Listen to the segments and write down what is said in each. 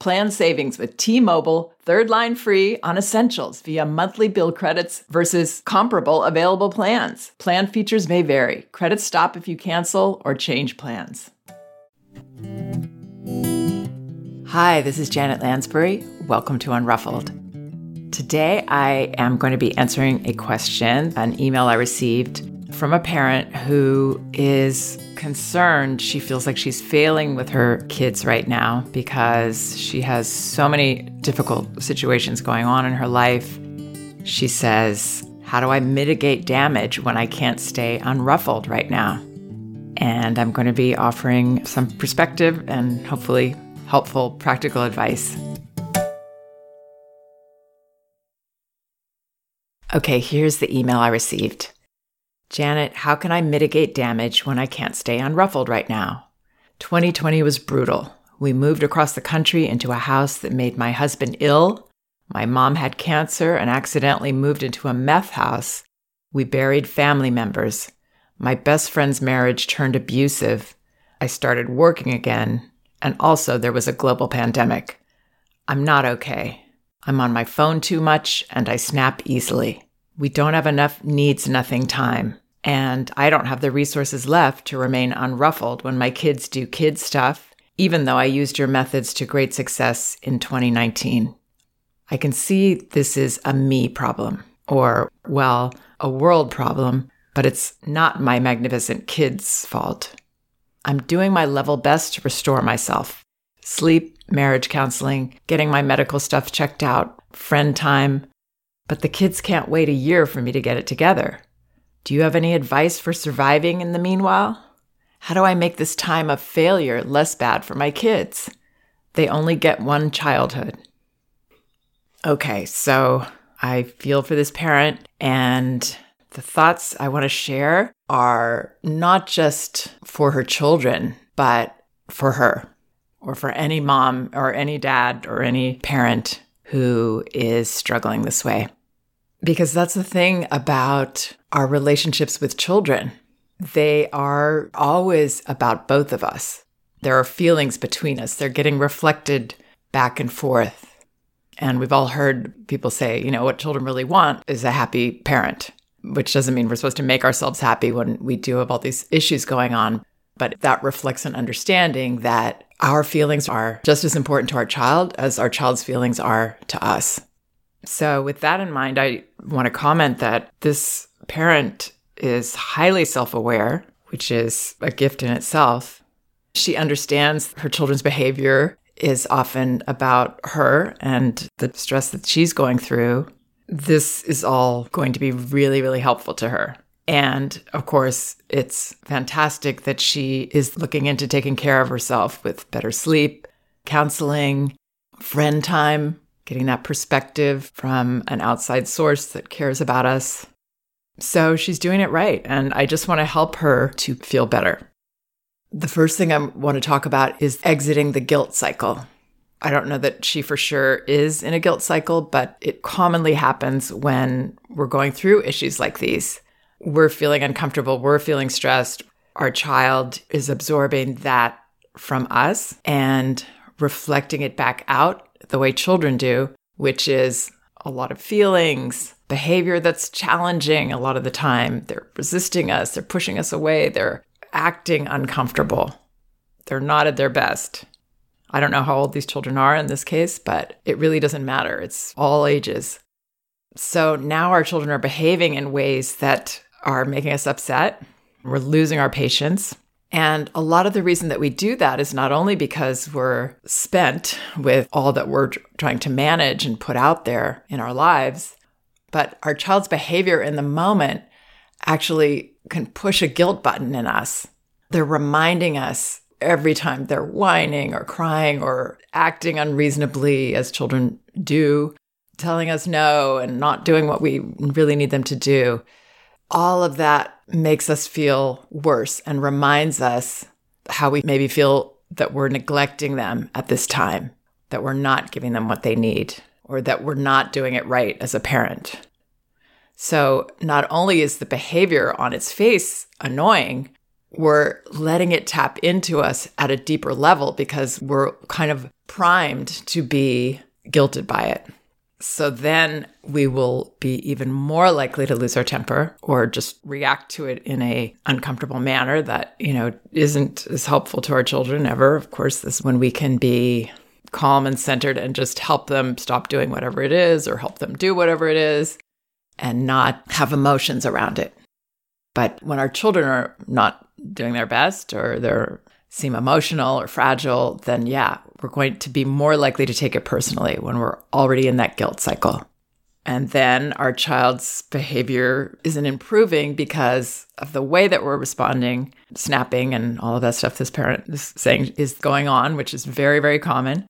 Plan savings with T-Mobile, third line free on essentials via monthly bill credits versus comparable available plans. Plan features may vary. Credits stop if you cancel or change plans. Hi, this is Janet Lansbury. Welcome to Unruffled. Today I am going to be answering a question, an email I received from a parent who is concerned. She feels like she's failing with her kids right now because she has so many difficult situations going on in her life. She says, How do I mitigate damage when I can't stay unruffled right now? And I'm going to be offering some perspective and hopefully helpful practical advice. Okay, here's the email I received. Janet, how can I mitigate damage when I can't stay unruffled right now? 2020 was brutal. We moved across the country into a house that made my husband ill. My mom had cancer and accidentally moved into a meth house. We buried family members. My best friend's marriage turned abusive. I started working again. And also, there was a global pandemic. I'm not okay. I'm on my phone too much and I snap easily. We don't have enough needs nothing time. And I don't have the resources left to remain unruffled when my kids do kid stuff, even though I used your methods to great success in 2019. I can see this is a me problem, or, well, a world problem, but it's not my magnificent kids' fault. I'm doing my level best to restore myself sleep, marriage counseling, getting my medical stuff checked out, friend time. But the kids can't wait a year for me to get it together. Do you have any advice for surviving in the meanwhile? How do I make this time of failure less bad for my kids? They only get one childhood. Okay, so I feel for this parent, and the thoughts I want to share are not just for her children, but for her, or for any mom, or any dad, or any parent who is struggling this way. Because that's the thing about our relationships with children. They are always about both of us. There are feelings between us, they're getting reflected back and forth. And we've all heard people say, you know, what children really want is a happy parent, which doesn't mean we're supposed to make ourselves happy when we do have all these issues going on. But that reflects an understanding that our feelings are just as important to our child as our child's feelings are to us. So, with that in mind, I want to comment that this parent is highly self aware, which is a gift in itself. She understands her children's behavior is often about her and the stress that she's going through. This is all going to be really, really helpful to her. And of course, it's fantastic that she is looking into taking care of herself with better sleep, counseling, friend time, getting that perspective from an outside source that cares about us. So she's doing it right. And I just want to help her to feel better. The first thing I want to talk about is exiting the guilt cycle. I don't know that she for sure is in a guilt cycle, but it commonly happens when we're going through issues like these. We're feeling uncomfortable, we're feeling stressed. Our child is absorbing that from us and reflecting it back out the way children do, which is a lot of feelings, behavior that's challenging a lot of the time. They're resisting us, they're pushing us away, they're acting uncomfortable. They're not at their best. I don't know how old these children are in this case, but it really doesn't matter. It's all ages. So now our children are behaving in ways that are making us upset. We're losing our patience. And a lot of the reason that we do that is not only because we're spent with all that we're trying to manage and put out there in our lives, but our child's behavior in the moment actually can push a guilt button in us. They're reminding us every time they're whining or crying or acting unreasonably, as children do, telling us no and not doing what we really need them to do. All of that makes us feel worse and reminds us how we maybe feel that we're neglecting them at this time, that we're not giving them what they need, or that we're not doing it right as a parent. So, not only is the behavior on its face annoying, we're letting it tap into us at a deeper level because we're kind of primed to be guilted by it. So then we will be even more likely to lose our temper or just react to it in a uncomfortable manner that, you know, isn't as helpful to our children ever. Of course, this is when we can be calm and centered and just help them stop doing whatever it is or help them do whatever it is and not have emotions around it. But when our children are not doing their best or they seem emotional or fragile, then yeah, we're going to be more likely to take it personally when we're already in that guilt cycle. And then our child's behavior isn't improving because of the way that we're responding, snapping, and all of that stuff this parent is saying is going on, which is very, very common.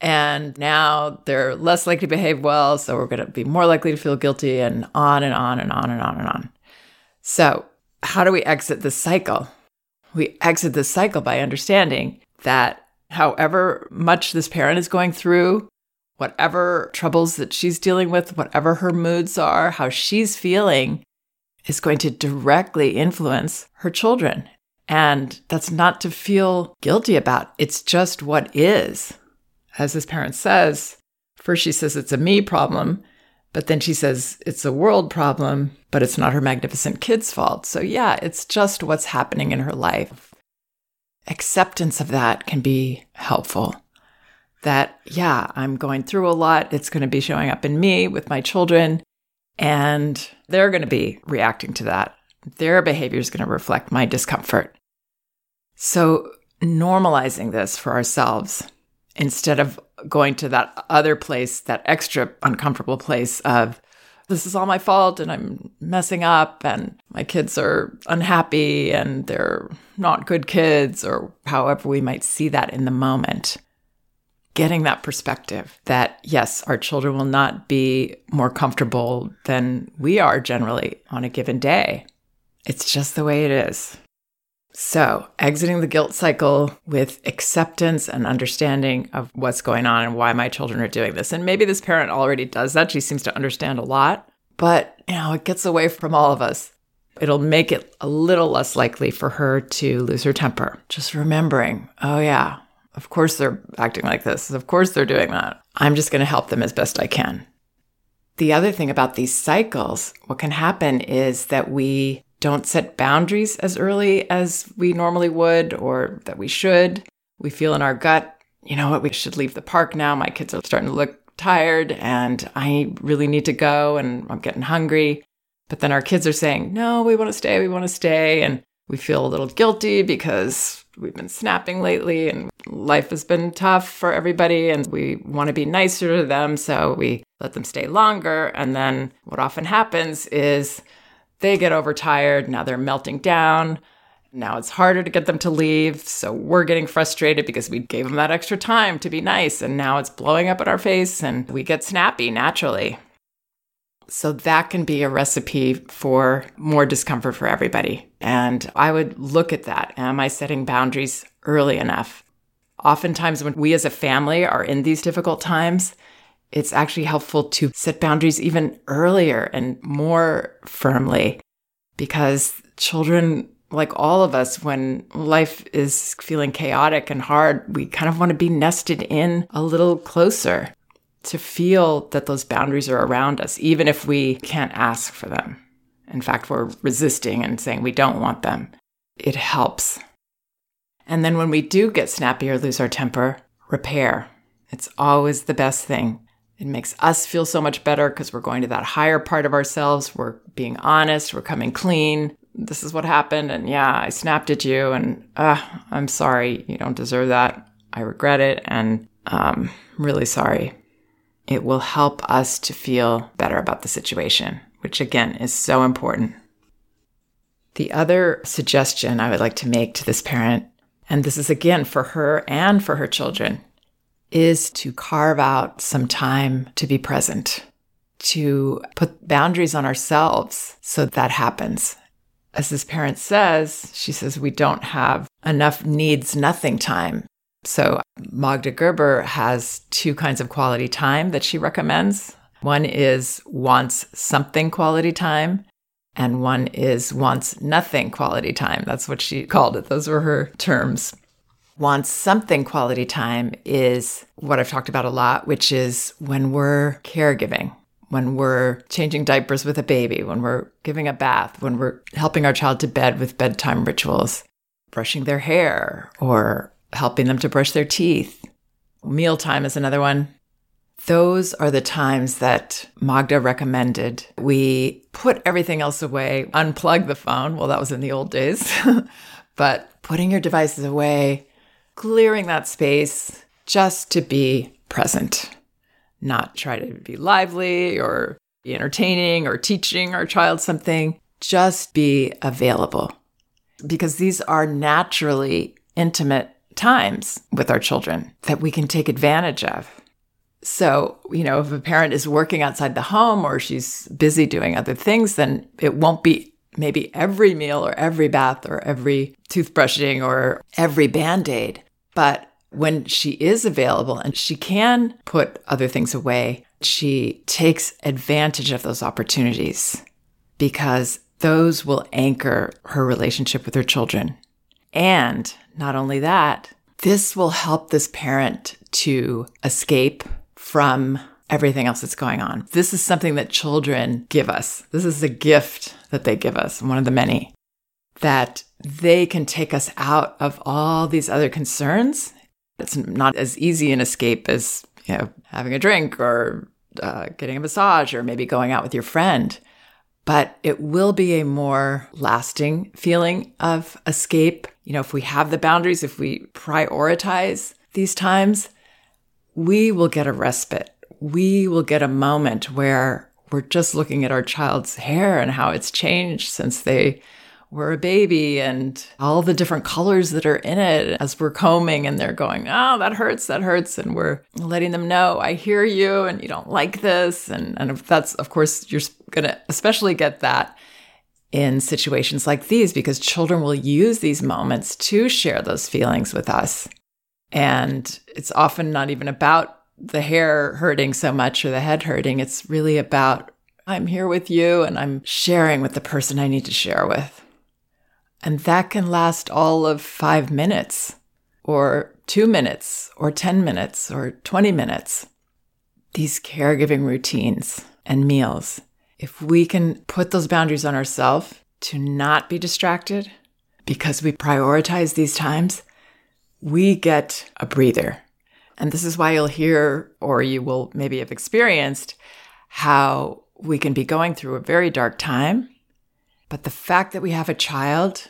And now they're less likely to behave well. So we're going to be more likely to feel guilty, and on and on and on and on and on. So, how do we exit this cycle? We exit this cycle by understanding that however much this parent is going through, whatever troubles that she's dealing with, whatever her moods are, how she's feeling is going to directly influence her children. And that's not to feel guilty about. It's just what is. As his parent says, first she says it's a me problem, but then she says it's a world problem, but it's not her magnificent kid's fault. So, yeah, it's just what's happening in her life. Acceptance of that can be helpful. That, yeah, I'm going through a lot. It's going to be showing up in me with my children, and they're going to be reacting to that. Their behavior is going to reflect my discomfort. So, normalizing this for ourselves instead of going to that other place, that extra uncomfortable place of, this is all my fault and I'm messing up and my kids are unhappy and they're not good kids, or however we might see that in the moment. Getting that perspective that, yes, our children will not be more comfortable than we are generally on a given day. It's just the way it is. So, exiting the guilt cycle with acceptance and understanding of what's going on and why my children are doing this. And maybe this parent already does that. She seems to understand a lot, but you know, it gets away from all of us. It'll make it a little less likely for her to lose her temper. Just remembering, oh yeah, of course they're acting like this. Of course they're doing that. I'm just going to help them as best I can. The other thing about these cycles, what can happen is that we don't set boundaries as early as we normally would or that we should. We feel in our gut, you know what, we should leave the park now. My kids are starting to look tired and I really need to go and I'm getting hungry. But then our kids are saying, no, we want to stay, we want to stay. And we feel a little guilty because we've been snapping lately and life has been tough for everybody and we want to be nicer to them. So we let them stay longer. And then what often happens is they get overtired. Now they're melting down. Now it's harder to get them to leave. So we're getting frustrated because we gave them that extra time to be nice. And now it's blowing up in our face and we get snappy naturally. So that can be a recipe for more discomfort for everybody. And I would look at that. Am I setting boundaries early enough? Oftentimes, when we as a family are in these difficult times, it's actually helpful to set boundaries even earlier and more firmly because children, like all of us, when life is feeling chaotic and hard, we kind of want to be nested in a little closer to feel that those boundaries are around us, even if we can't ask for them. In fact, we're resisting and saying we don't want them. It helps. And then when we do get snappy or lose our temper, repair. It's always the best thing. It makes us feel so much better because we're going to that higher part of ourselves. We're being honest. We're coming clean. This is what happened. And yeah, I snapped at you. And uh, I'm sorry. You don't deserve that. I regret it. And um, really sorry. It will help us to feel better about the situation, which again is so important. The other suggestion I would like to make to this parent, and this is again for her and for her children, is to carve out some time to be present, to put boundaries on ourselves so that happens. As this parent says, she says, we don't have enough needs nothing time. So Magda Gerber has two kinds of quality time that she recommends. One is wants something quality time, and one is wants nothing quality time. That's what she called it. Those were her terms wants something quality time is what I've talked about a lot, which is when we're caregiving, when we're changing diapers with a baby, when we're giving a bath, when we're helping our child to bed with bedtime rituals, brushing their hair, or helping them to brush their teeth. Mealtime is another one. Those are the times that Magda recommended. We put everything else away, unplug the phone. Well, that was in the old days. but putting your devices away, clearing that space just to be present, not try to be lively or be entertaining or teaching our child something, just be available. Because these are naturally intimate times with our children that we can take advantage of. So, you know, if a parent is working outside the home or she's busy doing other things, then it won't be maybe every meal or every bath or every toothbrushing or every band aid. But when she is available and she can put other things away, she takes advantage of those opportunities because those will anchor her relationship with her children. And not only that, this will help this parent to escape from everything else that's going on. This is something that children give us. This is a gift that they give us, one of the many that they can take us out of all these other concerns. It's not as easy an escape as you know having a drink or uh, getting a massage or maybe going out with your friend, but it will be a more lasting feeling of escape. You know, if we have the boundaries, if we prioritize these times, we will get a respite. We will get a moment where we're just looking at our child's hair and how it's changed since they we're a baby and all the different colors that are in it as we're combing and they're going, oh, that hurts, that hurts. And we're letting them know, I hear you and you don't like this. And, and that's, of course, you're going to especially get that in situations like these because children will use these moments to share those feelings with us. And it's often not even about the hair hurting so much or the head hurting. It's really about, I'm here with you and I'm sharing with the person I need to share with. And that can last all of five minutes, or two minutes, or 10 minutes, or 20 minutes. These caregiving routines and meals, if we can put those boundaries on ourselves to not be distracted because we prioritize these times, we get a breather. And this is why you'll hear, or you will maybe have experienced, how we can be going through a very dark time but the fact that we have a child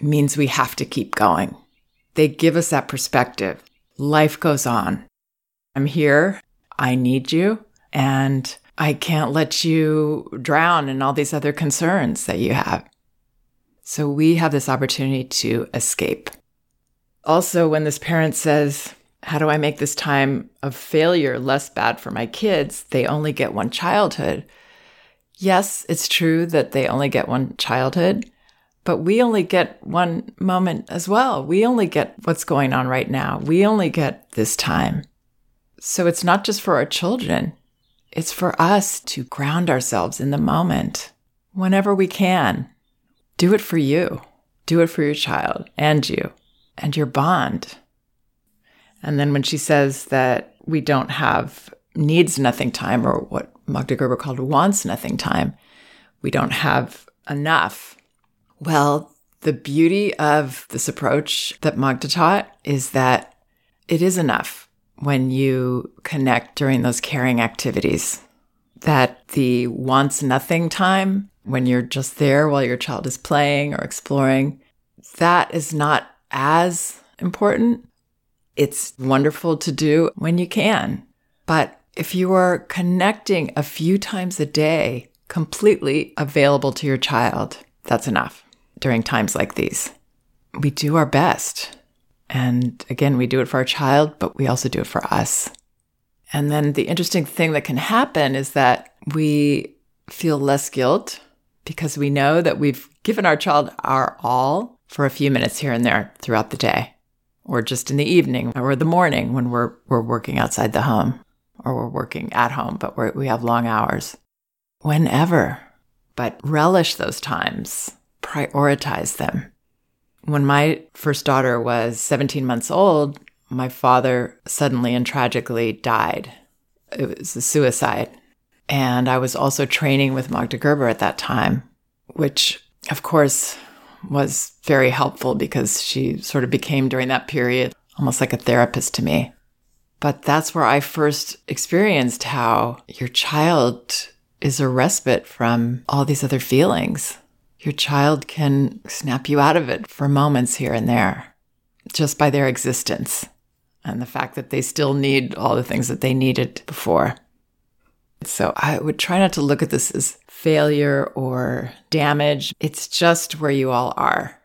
means we have to keep going. They give us that perspective. Life goes on. I'm here. I need you. And I can't let you drown in all these other concerns that you have. So we have this opportunity to escape. Also, when this parent says, How do I make this time of failure less bad for my kids? They only get one childhood. Yes, it's true that they only get one childhood, But we only get one moment as well. We only get what's going on right now. We only get this time. So it's not just for our children, it's for us to ground ourselves in the moment whenever we can. Do it for you, do it for your child and you and your bond. And then when she says that we don't have needs nothing time or what Magda Gerber called wants nothing time, we don't have enough well, the beauty of this approach that Magda taught is that it is enough when you connect during those caring activities. That the wants nothing time, when you're just there while your child is playing or exploring, that is not as important. It's wonderful to do when you can. But if you are connecting a few times a day, completely available to your child, that's enough during times like these. We do our best. And again, we do it for our child, but we also do it for us. And then the interesting thing that can happen is that we feel less guilt because we know that we've given our child our all for a few minutes here and there throughout the day, or just in the evening or the morning when we're, we're working outside the home or we're working at home, but we have long hours. Whenever. But relish those times prioritize them. When my first daughter was 17 months old, my father suddenly and tragically died. It was a suicide. And I was also training with Magda Gerber at that time, which, of course, was very helpful because she sort of became during that period almost like a therapist to me. But that's where I first experienced how your child is a respite from all these other feelings your child can snap you out of it for moments here and there just by their existence and the fact that they still need all the things that they needed before. So I would try not to look at this as failure or damage. It's just where you all are.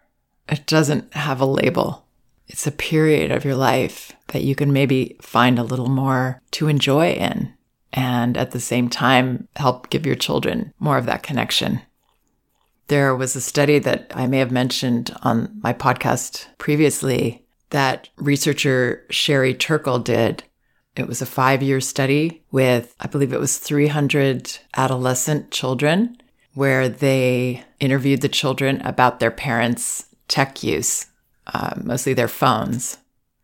It doesn't have a label. It's a period of your life that you can maybe find a little more to enjoy in and at the same time help give your children more of that connection. There was a study that I may have mentioned on my podcast previously that researcher Sherry Turkle did. It was a five year study with, I believe it was 300 adolescent children, where they interviewed the children about their parents' tech use, uh, mostly their phones.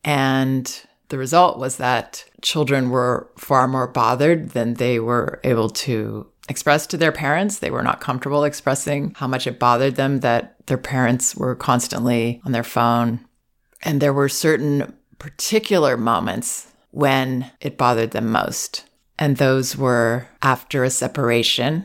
And the result was that children were far more bothered than they were able to express to their parents. They were not comfortable expressing how much it bothered them that their parents were constantly on their phone. And there were certain particular moments when it bothered them most. And those were after a separation,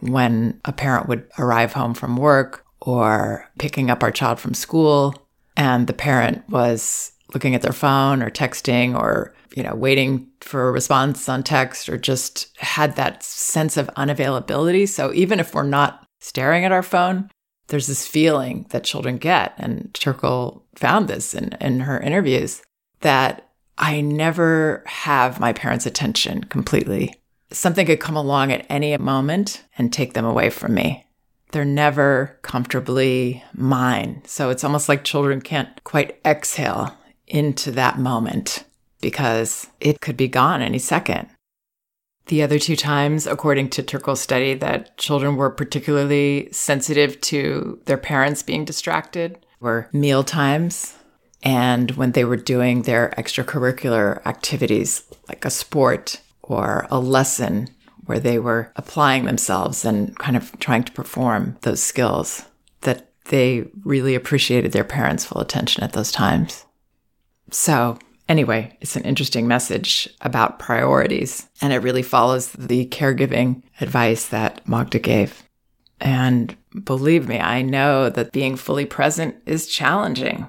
when a parent would arrive home from work or picking up our child from school, and the parent was looking at their phone or texting or you know, waiting for a response on text or just had that sense of unavailability. So even if we're not staring at our phone, there's this feeling that children get. And Turkle found this in, in her interviews that I never have my parents' attention completely. Something could come along at any moment and take them away from me. They're never comfortably mine. So it's almost like children can't quite exhale into that moment because it could be gone any second. The other two times, according to Turkle's study, that children were particularly sensitive to their parents being distracted were meal times and when they were doing their extracurricular activities, like a sport or a lesson where they were applying themselves and kind of trying to perform those skills, that they really appreciated their parents' full attention at those times. So Anyway, it's an interesting message about priorities, and it really follows the caregiving advice that Magda gave. And believe me, I know that being fully present is challenging,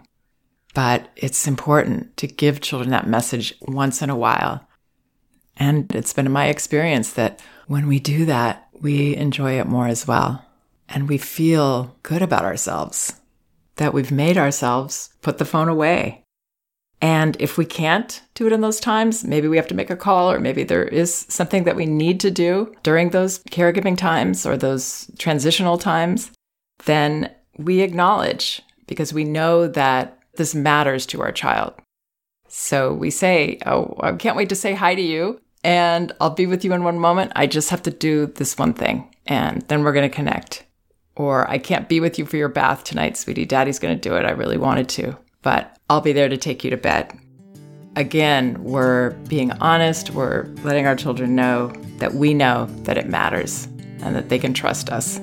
but it's important to give children that message once in a while. And it's been my experience that when we do that, we enjoy it more as well. And we feel good about ourselves, that we've made ourselves put the phone away and if we can't do it in those times, maybe we have to make a call, or maybe there is something that we need to do during those caregiving times or those transitional times, then we acknowledge because we know that this matters to our child. So we say, Oh, I can't wait to say hi to you. And I'll be with you in one moment. I just have to do this one thing. And then we're going to connect. Or I can't be with you for your bath tonight, sweetie. Daddy's going to do it. I really wanted to, but I'll be there to take you to bed. Again, we're being honest. We're letting our children know that we know that it matters and that they can trust us.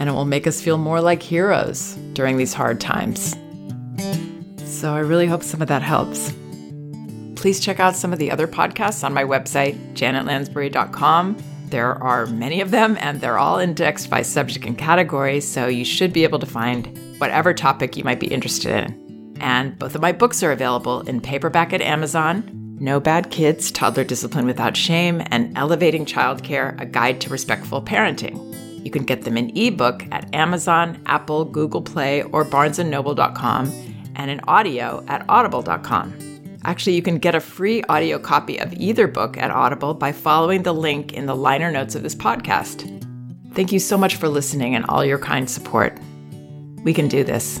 And it will make us feel more like heroes during these hard times. So I really hope some of that helps. Please check out some of the other podcasts on my website, janetlansbury.com. There are many of them, and they're all indexed by subject and category, so you should be able to find whatever topic you might be interested in. And both of my books are available in paperback at Amazon No Bad Kids, Toddler Discipline Without Shame, and Elevating Childcare A Guide to Respectful Parenting. You can get them in ebook at Amazon, Apple, Google Play, or barnesandnoble.com, and in audio at audible.com. Actually, you can get a free audio copy of either book at Audible by following the link in the liner notes of this podcast. Thank you so much for listening and all your kind support. We can do this.